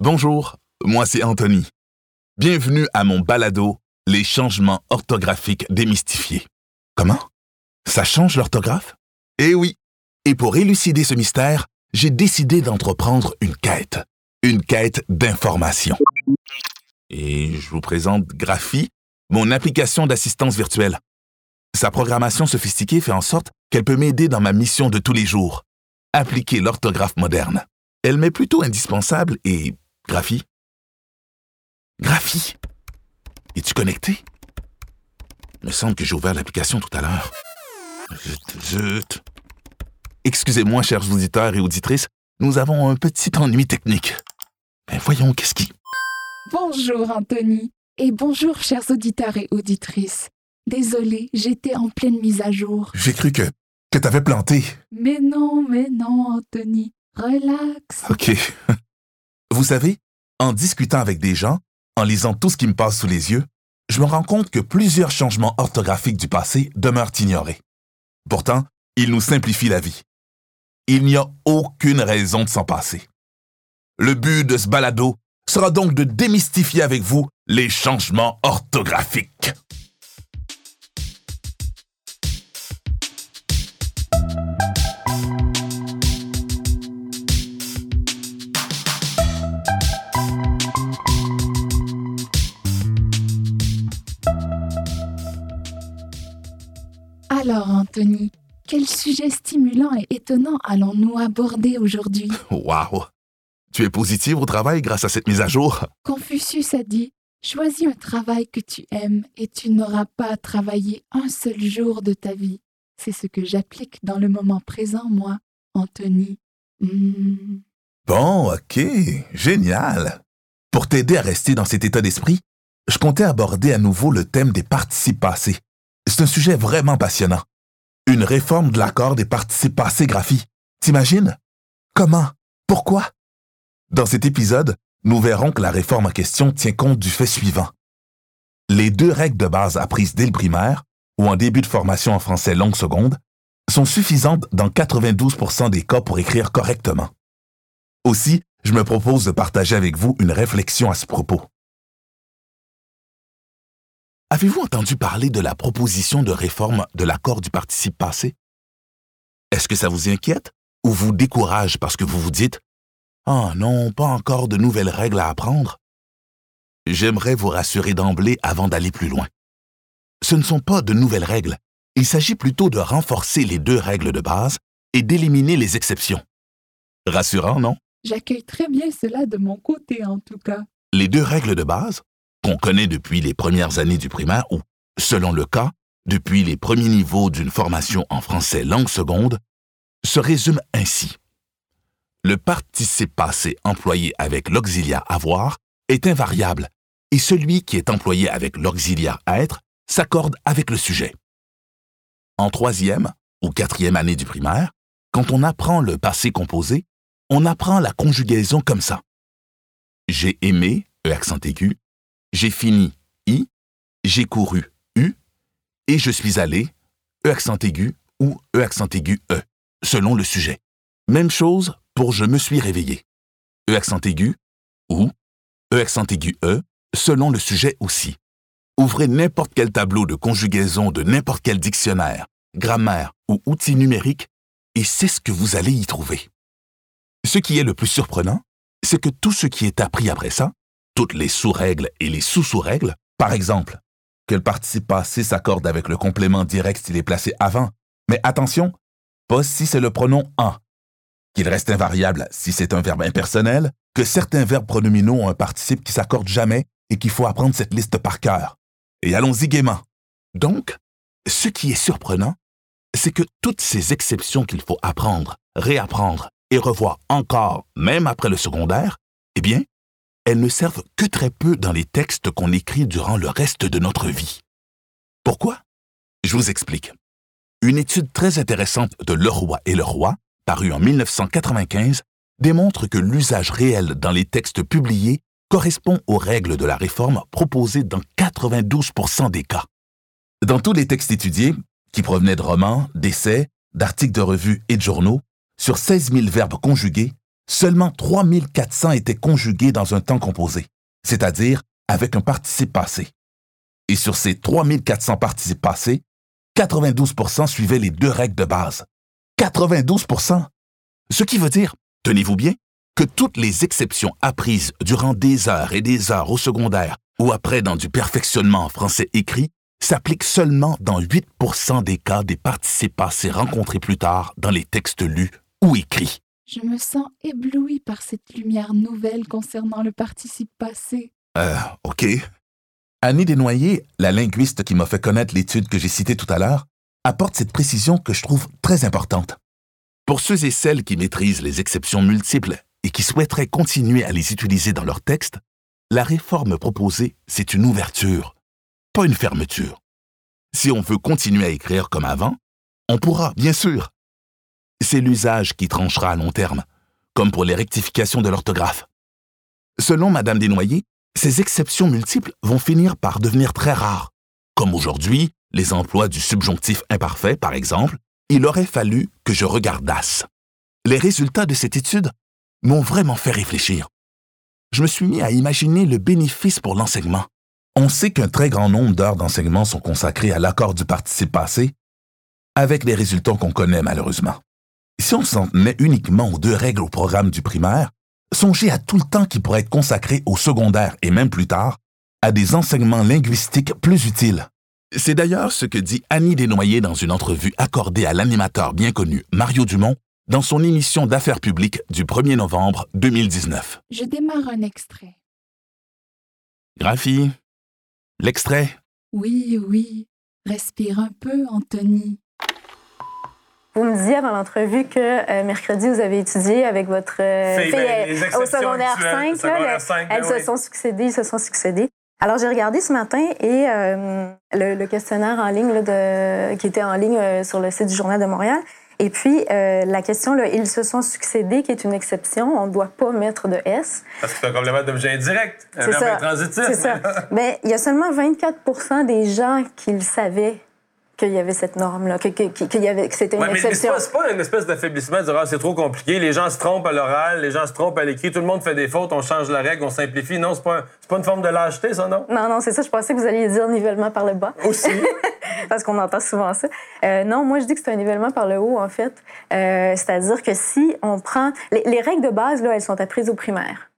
Bonjour, moi c'est Anthony. Bienvenue à mon balado Les changements orthographiques démystifiés. Comment? Ça change l'orthographe? Eh oui. Et pour élucider ce mystère, j'ai décidé d'entreprendre une quête. Une quête d'information. Et je vous présente Graphi, mon application d'assistance virtuelle. Sa programmation sophistiquée fait en sorte qu'elle peut m'aider dans ma mission de tous les jours, appliquer l'orthographe moderne. Elle m'est plutôt indispensable et... Graphi Graphi Es-tu connecté? Il me semble que j'ai ouvert l'application tout à l'heure. Zut, zut. Excusez-moi, chers auditeurs et auditrices, nous avons un petit ennui technique. Ben voyons, qu'est-ce qui... Bonjour Anthony et bonjour chers auditeurs et auditrices. Désolée, j'étais en pleine mise à jour. J'ai cru que... que t'avais planté. Mais non, mais non Anthony, relax. OK. Vous savez, en discutant avec des gens, en lisant tout ce qui me passe sous les yeux, je me rends compte que plusieurs changements orthographiques du passé demeurent ignorés. Pourtant, ils nous simplifient la vie. Il n'y a aucune raison de s'en passer. Le but de ce balado sera donc de démystifier avec vous les changements orthographiques. Anthony, quel sujet stimulant et étonnant allons-nous aborder aujourd'hui? Waouh! Tu es positive au travail grâce à cette mise à jour? Confucius a dit Choisis un travail que tu aimes et tu n'auras pas à travailler un seul jour de ta vie. C'est ce que j'applique dans le moment présent, moi, Anthony. Hmm. Bon, ok, génial. Pour t'aider à rester dans cet état d'esprit, je comptais aborder à nouveau le thème des participes passés. C'est un sujet vraiment passionnant. Une réforme de l'accord des participes passés graphie. T'imagines? Comment? Pourquoi? Dans cet épisode, nous verrons que la réforme en question tient compte du fait suivant. Les deux règles de base apprises dès le primaire, ou en début de formation en français longue seconde, sont suffisantes dans 92% des cas pour écrire correctement. Aussi, je me propose de partager avec vous une réflexion à ce propos. Avez-vous entendu parler de la proposition de réforme de l'accord du participe passé? Est-ce que ça vous inquiète ou vous décourage parce que vous vous dites Oh non, pas encore de nouvelles règles à apprendre? J'aimerais vous rassurer d'emblée avant d'aller plus loin. Ce ne sont pas de nouvelles règles, il s'agit plutôt de renforcer les deux règles de base et d'éliminer les exceptions. Rassurant, non? J'accueille très bien cela de mon côté, en tout cas. Les deux règles de base, qu'on connaît depuis les premières années du primaire ou, selon le cas, depuis les premiers niveaux d'une formation en français langue seconde, se résument ainsi. Le participe passé employé avec l'auxiliaire avoir est invariable et celui qui est employé avec l'auxiliaire être s'accorde avec le sujet. En troisième ou quatrième année du primaire, quand on apprend le passé composé, on apprend la conjugaison comme ça. J'ai aimé, E accent aigu, j'ai fini, I, j'ai couru, U, et je suis allé, E accent aigu ou E accent aigu E, selon le sujet. Même chose pour je me suis réveillé. E accent aigu ou E accent aigu E, selon le sujet aussi. Ouvrez n'importe quel tableau de conjugaison de n'importe quel dictionnaire, grammaire ou outil numérique et c'est ce que vous allez y trouver. Ce qui est le plus surprenant, c'est que tout ce qui est appris après ça, toutes les sous-règles et les sous-sous-règles, par exemple, que le participe passé s'accorde avec le complément direct s'il est placé avant, mais attention, pas si c'est le pronom en, qu'il reste invariable si c'est un verbe impersonnel, que certains verbes pronominaux ont un participe qui s'accorde jamais et qu'il faut apprendre cette liste par cœur. Et allons-y gaiement. Donc, ce qui est surprenant, c'est que toutes ces exceptions qu'il faut apprendre, réapprendre et revoir encore, même après le secondaire, eh bien, elles ne servent que très peu dans les textes qu'on écrit durant le reste de notre vie. Pourquoi? Je vous explique. Une étude très intéressante de Leroy et Leroy, parue en 1995, démontre que l'usage réel dans les textes publiés correspond aux règles de la réforme proposées dans 92% des cas. Dans tous les textes étudiés, qui provenaient de romans, d'essais, d'articles de revues et de journaux, sur 16 000 verbes conjugués, seulement 3400 étaient conjugués dans un temps composé, c'est-à-dire avec un participe passé. Et sur ces 3400 participes passés, 92% suivaient les deux règles de base. 92% Ce qui veut dire, tenez-vous bien, que toutes les exceptions apprises durant des heures et des heures au secondaire ou après dans du perfectionnement en français écrit s'appliquent seulement dans 8% des cas des participes passés rencontrés plus tard dans les textes lus ou écrits. Je me sens ébloui par cette lumière nouvelle concernant le participe passé. Euh, OK. Annie Desnoyers, la linguiste qui m'a fait connaître l'étude que j'ai citée tout à l'heure, apporte cette précision que je trouve très importante. Pour ceux et celles qui maîtrisent les exceptions multiples et qui souhaiteraient continuer à les utiliser dans leur texte, la réforme proposée, c'est une ouverture, pas une fermeture. Si on veut continuer à écrire comme avant, on pourra, bien sûr. C'est l'usage qui tranchera à long terme, comme pour les rectifications de l'orthographe. Selon Madame Desnoyers, ces exceptions multiples vont finir par devenir très rares. Comme aujourd'hui, les emplois du subjonctif imparfait, par exemple, il aurait fallu que je regardasse. Les résultats de cette étude m'ont vraiment fait réfléchir. Je me suis mis à imaginer le bénéfice pour l'enseignement. On sait qu'un très grand nombre d'heures d'enseignement sont consacrées à l'accord du participe passé, avec les résultats qu'on connaît malheureusement. Si on s'en tenait uniquement aux deux règles au programme du primaire, songez à tout le temps qui pourrait être consacré au secondaire et même plus tard à des enseignements linguistiques plus utiles. C'est d'ailleurs ce que dit Annie Desnoyers dans une entrevue accordée à l'animateur bien connu Mario Dumont dans son émission d'affaires publiques du 1er novembre 2019. Je démarre un extrait. Graphie, l'extrait Oui, oui. Respire un peu, Anthony. Vous me disiez avant l'entrevue que euh, mercredi, vous avez étudié avec votre euh, Fille, ben, au secondaire actuelles, 5. secondaire là, le- 5, ben elles se sont succédées, ils se sont succédés. Alors, j'ai regardé ce matin et euh, le, le questionnaire en ligne là, de, qui était en ligne euh, sur le site du Journal de Montréal. Et puis, euh, la question, là, ils se sont succédés, qui est une exception. On ne doit pas mettre de S. Parce que c'est un complément d'objet indirect, un C'est verbe intransitif. C'est ça. Mais il y a seulement 24 des gens qui le savaient qu'il y avait cette norme-là, qu'il y avait, que c'était une Ouais, mais, mais c'est exception. pas, pas une espèce d'affaiblissement de dire ah, c'est trop compliqué. Les gens se trompent à l'oral, les gens se trompent à l'écrit, tout le monde fait des fautes, on change la règle, on simplifie. Non, c'est pas, un- pas une forme de lâcheté, ça, non? Non, non, c'est ça. Je pensais que vous alliez dire nivellement par le bas. Aussi. parce qu'on entend souvent ça. Euh, non, moi, je dis que c'est un nivellement par le haut, en fait. Euh, C'est-à-dire que si on prend... Les, les règles de base, là, elles sont apprises au primaire.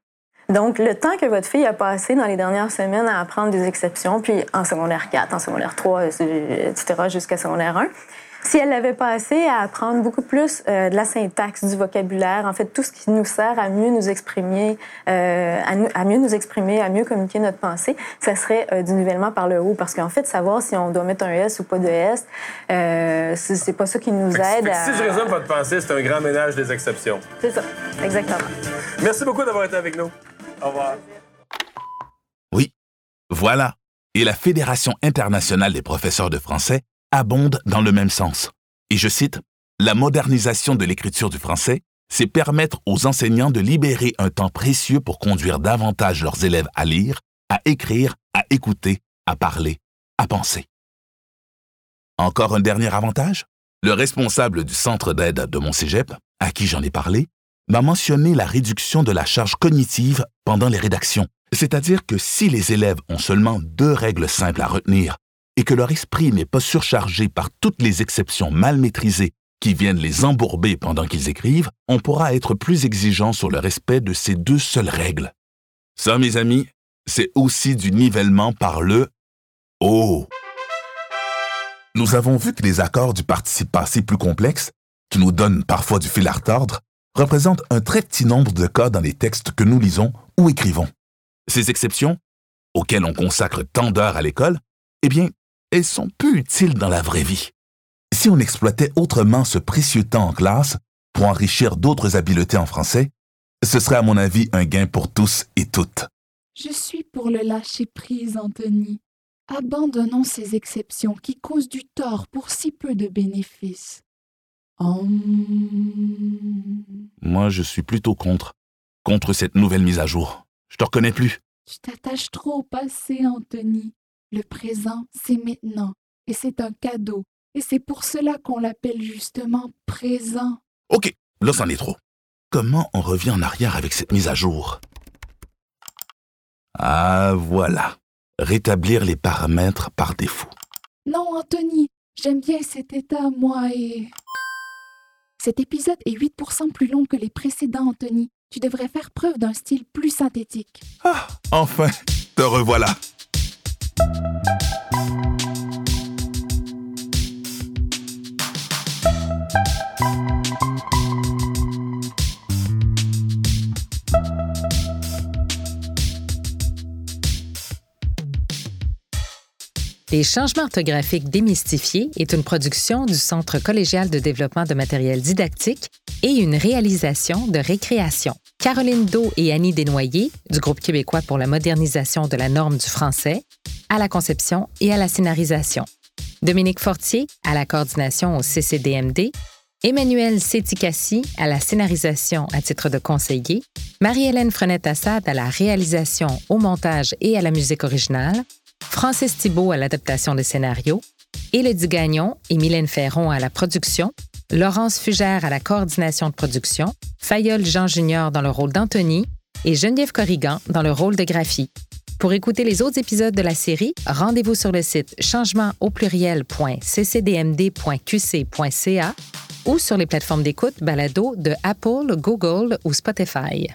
Donc, le temps que votre fille a passé dans les dernières semaines à apprendre des exceptions, puis en secondaire 4, en secondaire 3, euh, etc., jusqu'à secondaire 1, si elle l'avait passé à apprendre beaucoup plus euh, de la syntaxe, du vocabulaire, en fait, tout ce qui nous sert à mieux nous exprimer, euh, à, nous- à mieux nous exprimer, à mieux communiquer notre pensée, ça serait euh, du nivellement par le haut. Parce qu'en fait, savoir si on doit mettre un S ou pas de S, c'est pas ça qui nous Fait aide que à... si je résume votre pensée, c'est un grand ménage des exceptions. C'est ça, exactement. Merci beaucoup d'avoir été avec nous. Au revoir. Oui, voilà. Et la Fédération internationale des professeurs de français abonde dans le même sens. Et je cite, La modernisation de l'écriture du français, c'est permettre aux enseignants de libérer un temps précieux pour conduire davantage leurs élèves à lire, à écrire, à écouter, à parler, à penser. Encore un dernier avantage? Le responsable du centre d'aide de mon cégep, à qui j'en ai parlé, m'a mentionné la réduction de la charge cognitive pendant les rédactions. C'est-à-dire que si les élèves ont seulement deux règles simples à retenir et que leur esprit n'est pas surchargé par toutes les exceptions mal maîtrisées qui viennent les embourber pendant qu'ils écrivent, on pourra être plus exigeant sur le respect de ces deux seules règles. Ça, mes amis, c'est aussi du nivellement par le haut. Nous avons vu que les accords du participe passé plus complexes, qui nous donnent parfois du fil à retordre, représentent un très petit nombre de cas dans les textes que nous lisons ou écrivons. Ces exceptions, auxquelles on consacre tant d'heures à l'école, eh bien, elles sont peu utiles dans la vraie vie. Si on exploitait autrement ce précieux temps en classe pour enrichir d'autres habiletés en français, ce serait à mon avis un gain pour tous et toutes. Je suis pour le lâcher-prise, Anthony. Abandonnons ces exceptions qui causent du tort pour si peu de bénéfices. Moi, je suis plutôt contre. Contre cette nouvelle mise à jour. Je te reconnais plus. Tu t'attaches trop au passé, Anthony. Le présent, c'est maintenant. Et c'est un cadeau. Et c'est pour cela qu'on l'appelle justement présent. OK, là, c'en est trop. comment on revient en arrière avec cette mise à jour? Ah, voilà. Rétablir les paramètres par défaut. Non, Anthony, j'aime bien cet état, moi, et... Cet épisode est 8% plus long que les précédents, Anthony. Tu devrais faire preuve d'un style plus synthétique. Ah, enfin, te revoilà. Les changements orthographiques démystifiés est une production du Centre collégial de développement de matériel didactique et une réalisation de récréation. Caroline Do et Annie Desnoyers, du groupe québécois pour la modernisation de la norme du français, à la conception et à la scénarisation. Dominique Fortier, à la coordination au CCDMD, Emmanuel Séticassi à la scénarisation à titre de conseiller, Marie-Hélène Frenette-Assad à la réalisation, au montage et à la musique originale, Francis Thibault à l'adaptation des scénarios, Élodie Gagnon et Mylène Ferron à la production, Laurence Fugère à la coordination de production, Fayol Jean Junior dans le rôle d'Anthony et Geneviève Corrigan dans le rôle de Graphie. Pour écouter les autres épisodes de la série, rendez-vous sur le site changement au pluriel.ccdmd.qc.ca ou sur les plateformes d'écoute balado de Apple, Google ou Spotify.